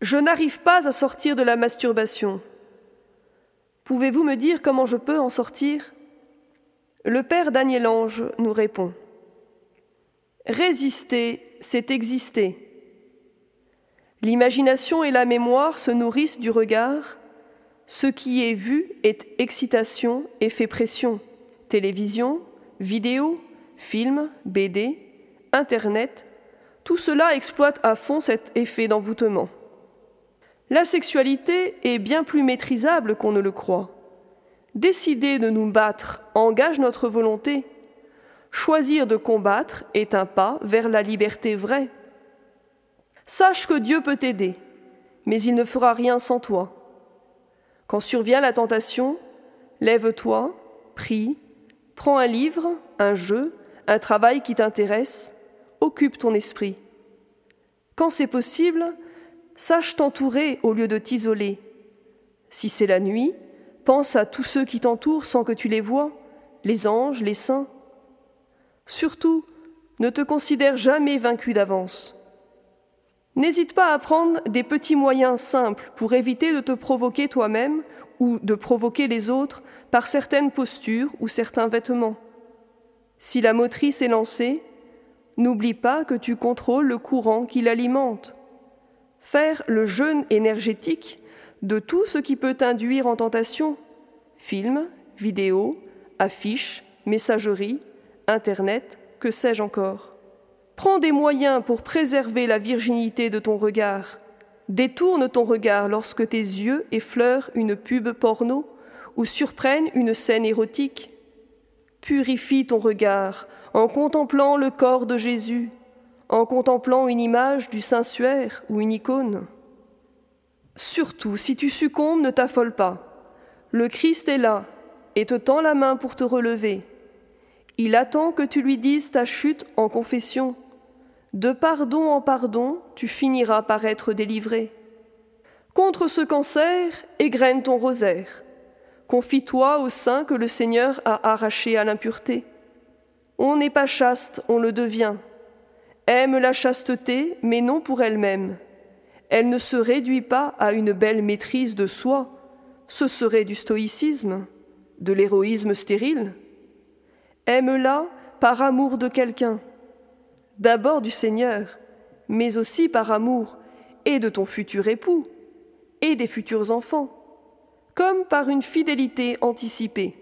Je n'arrive pas à sortir de la masturbation. Pouvez-vous me dire comment je peux en sortir? Le père Daniel Ange nous répond. Résister, c'est exister. L'imagination et la mémoire se nourrissent du regard. Ce qui est vu est excitation et fait pression. Télévision, vidéo, film, BD, Internet, tout cela exploite à fond cet effet d'envoûtement. La sexualité est bien plus maîtrisable qu'on ne le croit. Décider de nous battre engage notre volonté. Choisir de combattre est un pas vers la liberté vraie. Sache que Dieu peut t'aider, mais il ne fera rien sans toi. Quand survient la tentation, lève-toi, prie, prends un livre, un jeu, un travail qui t'intéresse, occupe ton esprit. Quand c'est possible, sache t'entourer au lieu de t'isoler. Si c'est la nuit, pense à tous ceux qui t'entourent sans que tu les vois, les anges, les saints. Surtout, ne te considère jamais vaincu d'avance. N'hésite pas à prendre des petits moyens simples pour éviter de te provoquer toi-même ou de provoquer les autres par certaines postures ou certains vêtements. Si la motrice est lancée, n'oublie pas que tu contrôles le courant qui l'alimente. Faire le jeûne énergétique de tout ce qui peut t'induire en tentation films, vidéos, affiches, messageries, Internet, que sais-je encore. Prends des moyens pour préserver la virginité de ton regard. Détourne ton regard lorsque tes yeux effleurent une pub porno ou surprennent une scène érotique. Purifie ton regard en contemplant le corps de Jésus, en contemplant une image du Saint-Suaire ou une icône. Surtout, si tu succombes, ne t'affole pas. Le Christ est là et te tend la main pour te relever. Il attend que tu lui dises ta chute en confession de pardon en pardon, tu finiras par être délivré. Contre ce cancer, égrène ton rosaire. Confie-toi au sein que le Seigneur a arraché à l'impureté. On n'est pas chaste, on le devient. Aime la chasteté, mais non pour elle-même. Elle ne se réduit pas à une belle maîtrise de soi, ce serait du stoïcisme, de l'héroïsme stérile. Aime-la par amour de quelqu'un d'abord du Seigneur, mais aussi par amour et de ton futur époux et des futurs enfants, comme par une fidélité anticipée.